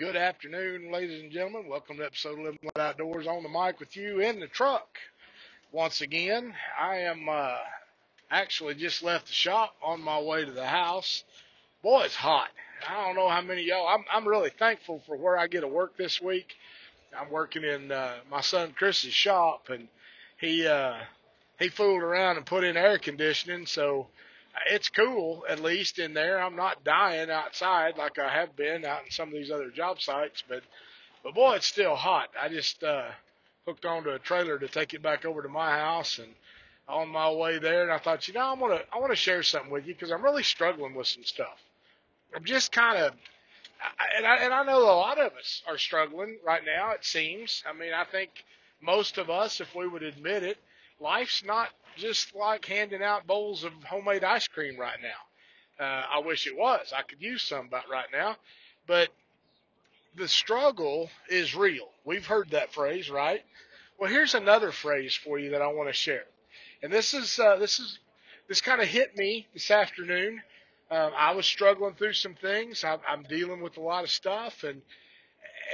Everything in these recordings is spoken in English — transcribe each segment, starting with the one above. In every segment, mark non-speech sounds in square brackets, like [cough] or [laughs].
Good afternoon, ladies and gentlemen. Welcome to episode 11 of Outdoors on the mic with you in the truck. Once again, I am uh, actually just left the shop on my way to the house. Boy, it's hot. I don't know how many y'all. I'm I'm really thankful for where I get to work this week. I'm working in uh, my son Chris's shop, and he uh, he fooled around and put in air conditioning, so it's cool at least in there. I'm not dying outside like I have been out in some of these other job sites, but but boy, it's still hot. I just uh, hooked onto a trailer to take it back over to my house, and on my way there, and I thought, you know, I want to I want to share something with you because I'm really struggling with some stuff. I'm just kind of, and I and I know a lot of us are struggling right now. It seems. I mean, I think most of us, if we would admit it, life's not just like handing out bowls of homemade ice cream right now. Uh, I wish it was. I could use some about right now, but the struggle is real. We've heard that phrase, right? Well, here's another phrase for you that I want to share, and this is uh, this is this kind of hit me this afternoon. Um, I was struggling through some things. I, I'm dealing with a lot of stuff, and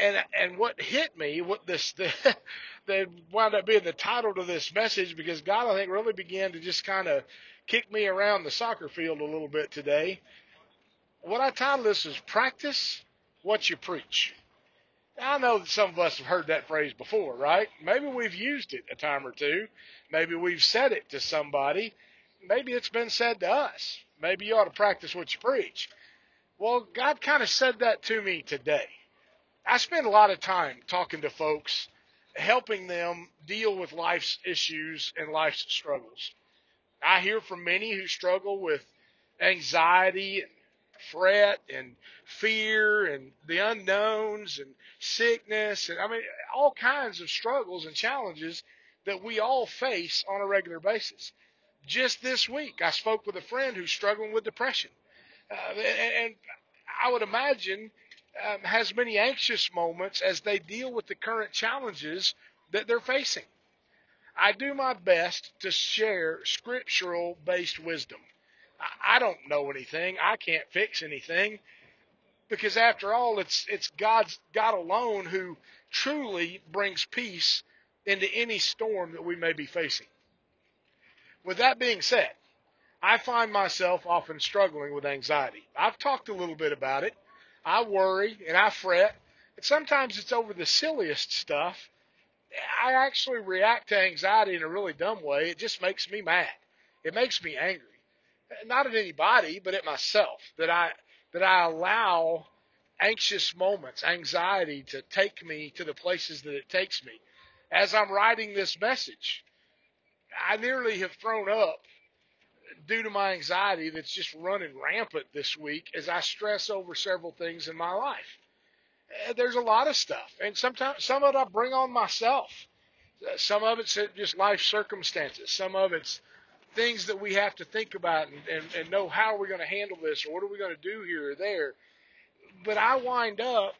and and what hit me, what this [laughs] the, that wound up being the title to this message, because God, I think, really began to just kind of kick me around the soccer field a little bit today. What I titled this is "Practice What You Preach." I know that some of us have heard that phrase before, right? Maybe we've used it a time or two. Maybe we've said it to somebody. Maybe it's been said to us. Maybe you ought to practice what you preach. Well, God kind of said that to me today. I spend a lot of time talking to folks, helping them deal with life's issues and life's struggles. I hear from many who struggle with anxiety and fret and fear and the unknowns and sickness and I mean all kinds of struggles and challenges that we all face on a regular basis. Just this week, I spoke with a friend who's struggling with depression, uh, and, and I would imagine um, has many anxious moments as they deal with the current challenges that they're facing. I do my best to share scriptural based wisdom. I don't know anything. I can't fix anything because after all it's it's God's God alone who truly brings peace into any storm that we may be facing. With that being said, I find myself often struggling with anxiety. I've talked a little bit about it. I worry and I fret. And sometimes it's over the silliest stuff. I actually react to anxiety in a really dumb way. It just makes me mad. It makes me angry. Not at anybody, but at myself. That I that I allow anxious moments, anxiety to take me to the places that it takes me. As I'm writing this message, I nearly have thrown up due to my anxiety that's just running rampant this week as I stress over several things in my life. Uh, there's a lot of stuff, and sometimes some of it I bring on myself. Uh, some of it's just life circumstances. Some of it's things that we have to think about and, and, and know how we're we going to handle this or what are we going to do here or there. But I wind up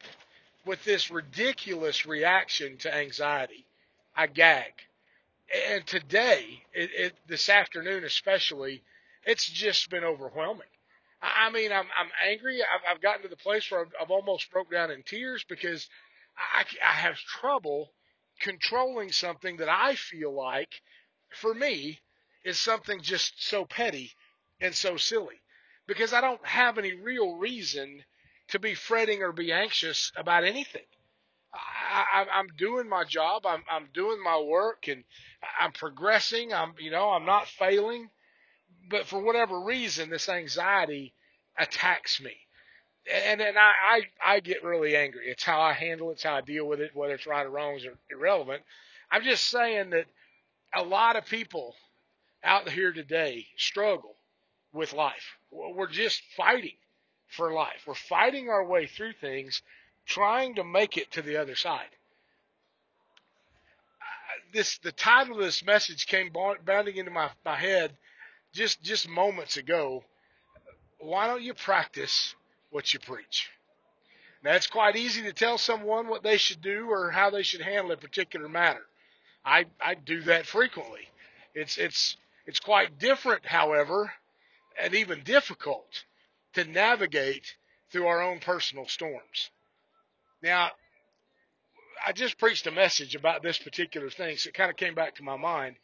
with this ridiculous reaction to anxiety. I gag. And today, it, it, this afternoon especially, it's just been overwhelming. I I mean, I'm I'm angry. I've, I've gotten to the place where I've, I've almost broke down in tears because I, I have trouble controlling something that I feel like, for me, is something just so petty and so silly. Because I don't have any real reason to be fretting or be anxious about anything. I, I, I'm doing my job. I'm I'm doing my work, and I'm progressing. I'm you know I'm not failing but for whatever reason, this anxiety attacks me. And then I, I, I get really angry. It's how I handle it. It's how I deal with it. Whether it's right or wrong is irrelevant. I'm just saying that a lot of people out here today struggle with life. We're just fighting for life. We're fighting our way through things, trying to make it to the other side. This the title of this message came bounding into my, my head just just moments ago, why don't you practice what you preach? Now it's quite easy to tell someone what they should do or how they should handle a particular matter. I I do that frequently. It's it's it's quite different, however, and even difficult to navigate through our own personal storms. Now, I just preached a message about this particular thing, so it kind of came back to my mind.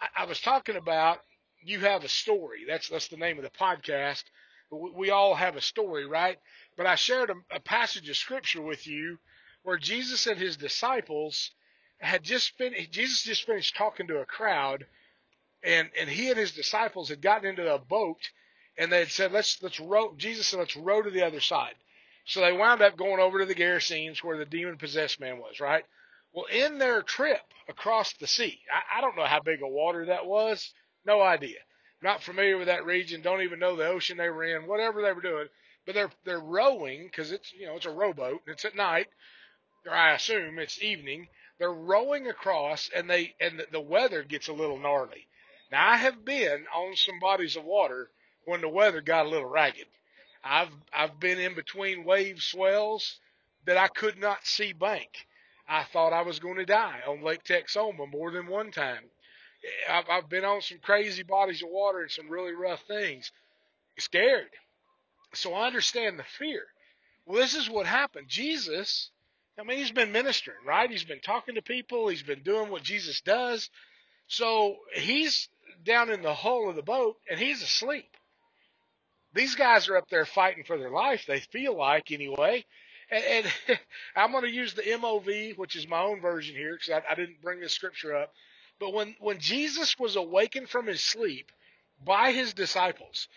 I, I was talking about you have a story. That's that's the name of the podcast. We, we all have a story, right? But I shared a, a passage of scripture with you where Jesus and his disciples had just finished. Jesus just finished talking to a crowd, and and he and his disciples had gotten into a boat, and they had said, "Let's let's row." Jesus said, "Let's row to the other side." So they wound up going over to the Gerasenes where the demon possessed man was, right? Well, in their trip across the sea, I, I don't know how big a water that was. No idea. Not familiar with that region. Don't even know the ocean they were in. Whatever they were doing, but they're they're rowing because it's you know it's a rowboat and it's at night, or I assume it's evening. They're rowing across and they and the weather gets a little gnarly. Now I have been on some bodies of water when the weather got a little ragged. I've I've been in between wave swells that I could not see bank. I thought I was going to die on Lake Texoma more than one time. Eh, I've, I've been on some crazy bodies of water and some really rough things. Scared. So I understand the fear. Well, this is what happened. Jesus, I mean, he's been ministering, right? He's been talking to people. He's been doing what Jesus does. So he's down in the hull of the boat and he's asleep these guys are up there fighting for their life. They feel like anyway. And, and [laughs] I'm going to use the MOV, which is my own version here, because I, I didn't bring this scripture up. But when when Jesus was awakened from his sleep by his disciples,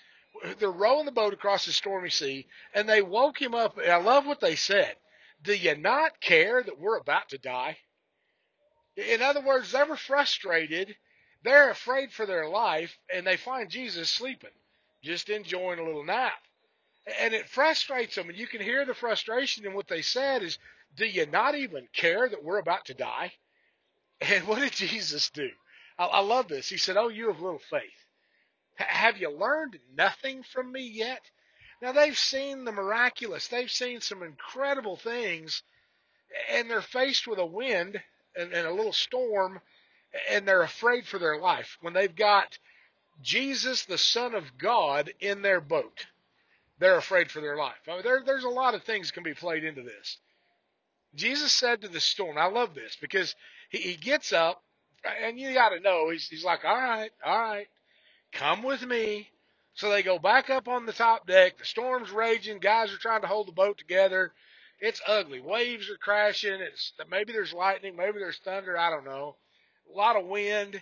they're rowing the boat across the stormy sea, and they woke him up. And I love what they said. Do you not care that we're about to die? In other words, they were frustrated. They're afraid for their life, and they find Jesus sleeping just enjoying a little nap. And it frustrates them. And you can hear the frustration in what they said is, do you not even care that we're about to die? And what did Jesus do? I, I love this. He said, Oh, you have little faith. Have you learned nothing from me yet? Now they've seen the miraculous. They've seen some incredible things and they're faced with a wind and, and a little storm and they're afraid for their life when they've got Jesus, the Son of God, in their boat. They're afraid for their life. I mean, there, there's a lot of things can be played into this. Jesus said to the storm, I love this because he, he gets up, and you got to know, he's, he's like, all right, all right, come with me. So they go back up on the top deck. The storm's raging. Guys are trying to hold the boat together. It's ugly. Waves are crashing. It's maybe there's lightning, maybe there's thunder. I don't know. A lot of wind.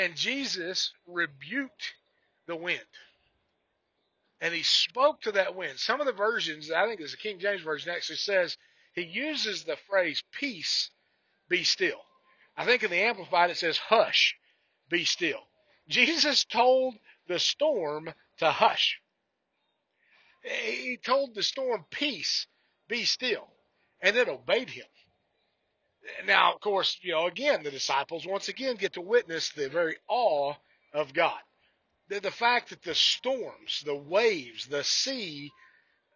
And Jesus rebuked the wind. And he spoke to that wind. Some of the versions, I think it's the King James Version, actually says he uses the phrase peace, be still. I think in the Amplified it says hush, be still. Jesus told the storm to hush. He told the storm, peace, be still. And it obeyed him. Now, of course, you know, again, the disciples once again get to witness the very awe of God. The, the fact that the storms, the waves, the sea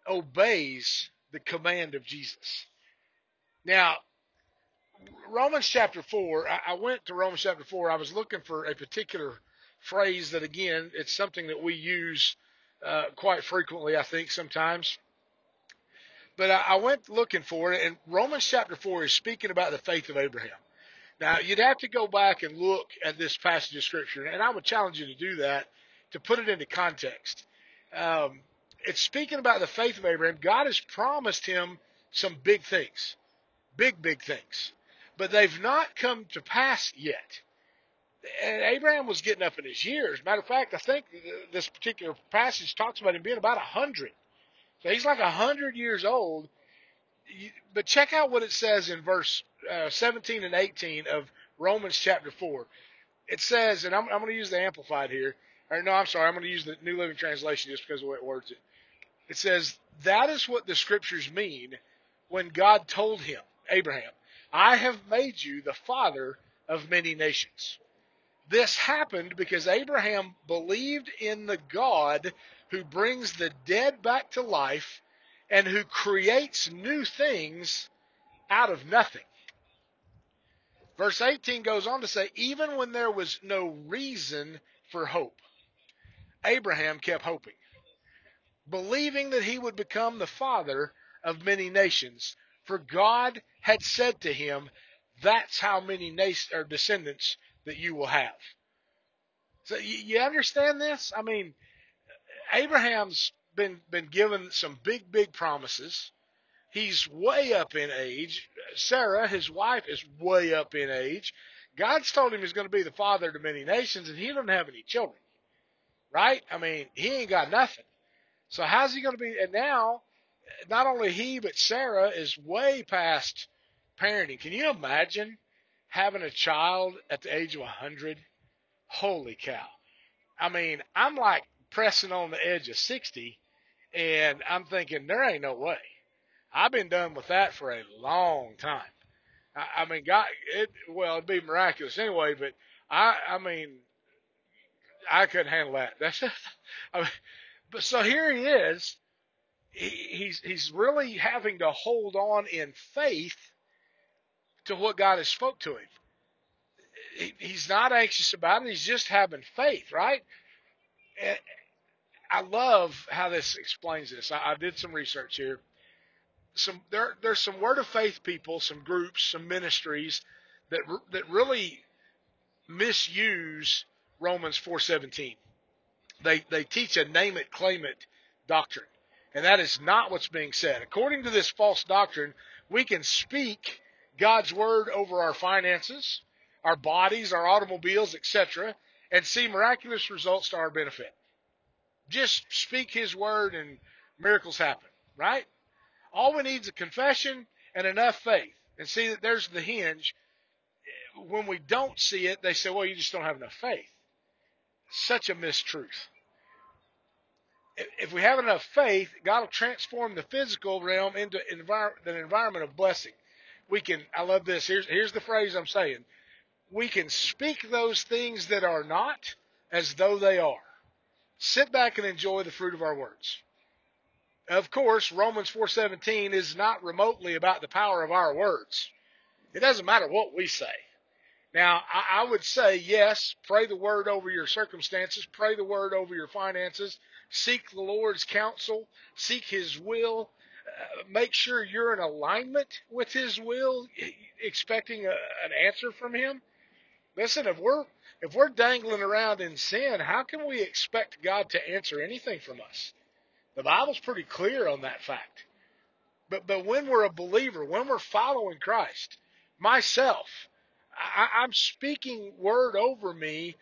obeys the command of Jesus. Now, Romans chapter 4, I, I went to Romans chapter 4. I was looking for a particular phrase that, again, it's something that we use uh, quite frequently, I think, sometimes. But I, I went looking for it, and Romans chapter 4 is speaking about the faith of Abraham. Now, you'd have to go back and look at this passage of Scripture, and I would challenge you to do that to put it into context. Um, it's speaking about the faith of Abraham. God has promised him some big things, big, big things, but they've not come to pass yet. And Abraham was getting up in his years. Matter of fact, I think this particular passage talks about him being about a hundred so he's like a hundred years old. But check out what it says in verse uh, 17 and 18 of Romans chapter 4. It says, and I'm, I'm going to use the Amplified here. Or no, I'm sorry, I'm going to use the New Living Translation just because of the way it words it. It says, that is what the scriptures mean when God told him, Abraham, I have made you the father of many nations. This happened because Abraham believed in the God who brings the dead back to life and who creates new things out of nothing. Verse 18 goes on to say, even when there was no reason for hope, Abraham kept hoping, believing that he would become the father of many nations, For God had said to him, That's how many or descendants that you will have. So you, you understand this? I mean, Abraham's been been given some big, big promises. He's way up in age. Sarah, his wife, is way up in age. God's told him he's going to be the father to many nations, and he doesn't have any children. Right? I mean, he ain't got nothing. So how's he going to be? And now, not only he, but Sarah is way past parenting. Can you imagine having a child at the age of a 100? Holy cow. I mean, I'm like pressing on the edge of 60, and I'm thinking, there ain't no way. I've been done with that for a long time. I, I mean, God, it, well, it'd be miraculous anyway, but I, I mean, I couldn't handle that. [laughs] That's, I mean, but so here he is. He, he's he's really having to hold on in faith to what God has spoke to him. He, he's not anxious about it. He's just having faith, right? I love how this explains this. I, I did some research here. Some there there's some word of faith people, some groups, some ministries that that really misuse Romans 4:17 they, they teach a name it, claim it doctrine. And that is not what's being said. According to this false doctrine, we can speak God's word over our finances, our bodies, our automobiles, etc., and see miraculous results to our benefit. Just speak his word and miracles happen, right? All we need is a confession and enough faith. And see that there's the hinge. When we don't see it, they say, well, you just don't have enough faith. Such a mistruth. If we have enough faith, God will transform the physical realm into an environment of blessing. We can, I love this. Here's, here's the phrase I'm saying. We can speak those things that are not as though they are. Sit back and enjoy the fruit of our words. Of course, Romans 4:17 is not remotely about the power of our words. It doesn't matter what we say. Now, I, would say yes, pray the word over your circumstances, pray the word over your finances, seek the Lord's counsel, seek His will, uh, make sure you're in alignment with His will, expecting a, an answer from Him. Listen, if we're if we're dangling around in sin, how can we expect God to answer anything from us? The Bible's pretty clear on that fact. But but when we're a believer, when we're following Christ, myself, I, am speaking word over me,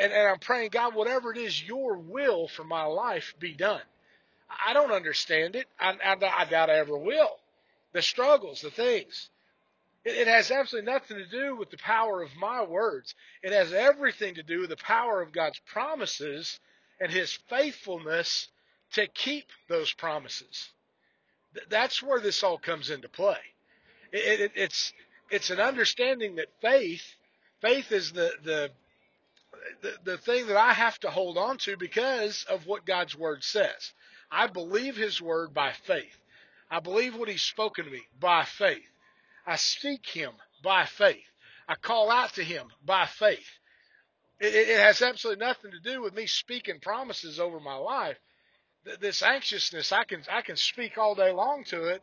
and, and I'm praying, God, whatever it is, your will for my life be done. I don't understand it. I, I, I doubt I ever will. The struggles, the things. It, it has absolutely nothing to do with the power of my words. It has everything to do with the power of God's promises and His faithfulness to keep those promises. That's where this all comes into play. It, it, it's it's an understanding that faith, faith is the, the, the, the thing that I have to hold on to because of what God's word says. I believe his word by faith. I believe what he's spoken to me by faith. I seek him by faith. I call out to him by faith. It, it has absolutely nothing to do with me speaking promises over my life. This anxiousness, I can I can speak all day long to it,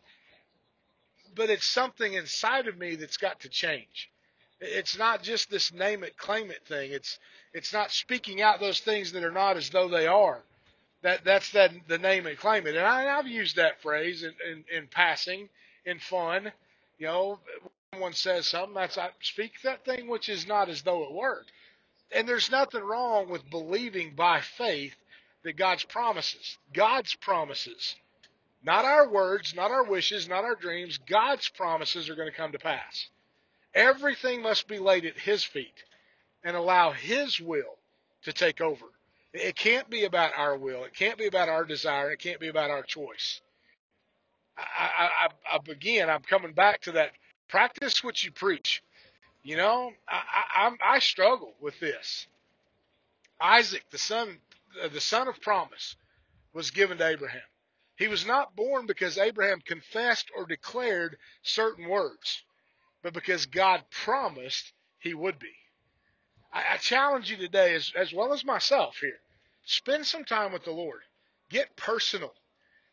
but it's something inside of me that's got to change. It's not just this name it, claim it thing. It's it's not speaking out those things that are not as though they are. That that's that the name it, claim it. And I, have used that phrase in, in, in passing, in fun. You know, someone says something, that's I speak that thing which is not as though it were. And there's nothing wrong with believing by faith that God's promises, God's promises not our words, not our wishes, not our dreams. God's promises are going to come to pass. Everything must be laid at His feet and allow His will to take over. It can't be about our will. It can't be about our desire. It can't be about our choice. I, I, I again, I'm coming back to that. Practice what you preach. You know, I, I, I struggle with this. Isaac, the son, the son of promise, was given to Abraham. He was not born because Abraham confessed or declared certain words, but because God promised he would be. I, I challenge you today, as, as well as myself here, spend some time with the Lord. Get personal.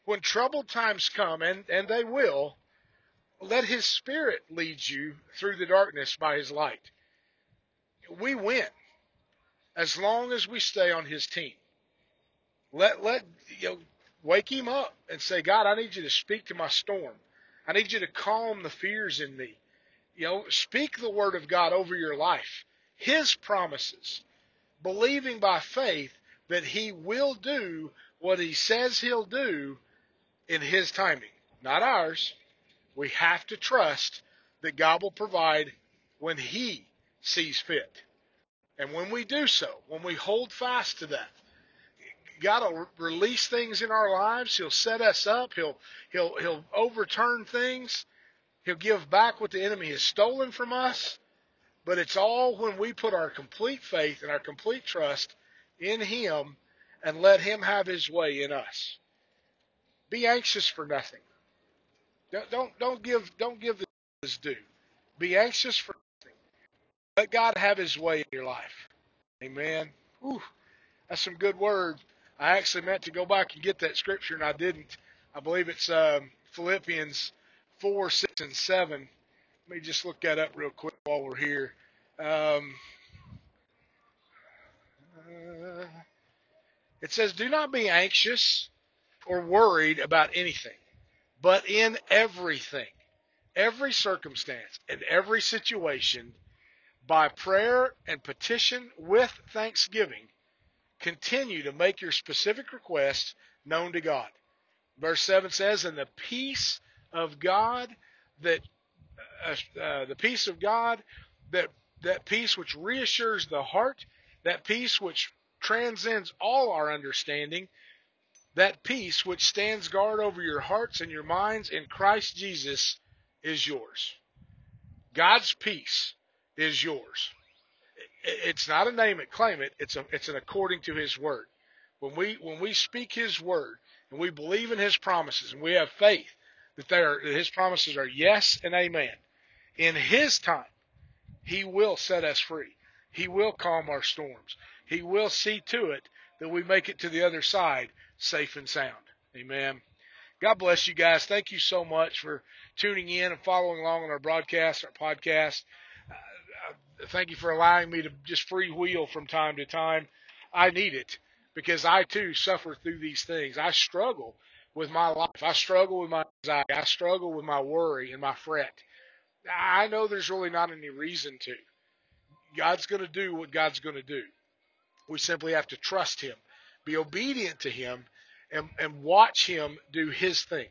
When troubled times come, and, and they will, let His Spirit lead you through the darkness by His light. We win as long as we stay on His team. Let let you know, wake Him up and say, God, I need you to speak to my storm. I need you to calm the fears in me. You know, speak the word of God over your life, His promises, believing by faith that He will do what He says He'll do in His timing, not ours. We have to trust that God will provide when He sees fit. And when we do so, when we hold fast to that, God will release things in our lives. He'll set us up. He'll he'll he'll overturn things. He'll give back what the enemy has stolen from us. But it's all when we put our complete faith and our complete trust in Him and let Him have His way in us. Be anxious for nothing. Don't don't, don't give don't give his due. Be anxious for nothing. Let God have His way in your life. Amen. Whew, that's some good word. I actually meant to go back and get that scripture and I didn't. I believe it's um, Philippians four, six, and seven. Let me just look that up real quick while we're here. Um, uh, it says, "Do not be anxious or worried about anything, but in everything, every circumstance, and every situation, by prayer and petition with thanksgiving, continue to make your specific requests known to God." Verse 7 says, And the peace of God that, uh, uh, the peace of God, that, that peace which reassures the heart, that peace which transcends all our understanding, that peace which stands guard over your hearts and your minds in Christ Jesus is yours. God's peace is yours. It's not a name it, claim it. It's a, it's an according to His word. When we when we speak His word and we believe in His promises and we have faith that they are that His promises are yes and amen, in His time, He will set us free. He will calm our storms. He will see to it that we make it to the other side safe and sound. Amen. God bless you guys. Thank you so much for tuning in and following along on our broadcast, our podcast. Uh, thank you for allowing me to just freewheel from time to time. I need it because I too suffer through these things. I struggle with my life. I struggle with my anxiety. I struggle with my worry and my fret. I know there's really not any reason to. God's going to do what God's going to do. We simply have to trust Him, be obedient to Him, and, and watch Him do His thing.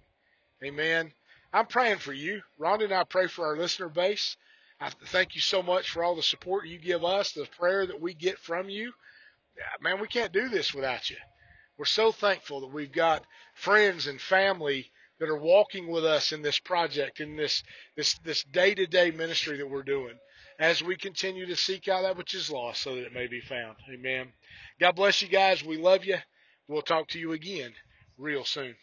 Amen. I'm praying for you. Rhonda and I pray for our listener base. I thank you so much for all the support you give us, the prayer that we get from you man, we can't do this without you. We're so thankful that we've got friends and family that are walking with us in this project, in this this this day to day ministry that we're doing, as we continue to seek out that which is lost, so that it may be found. Amen. God bless you guys. We love you. We'll talk to you again real soon.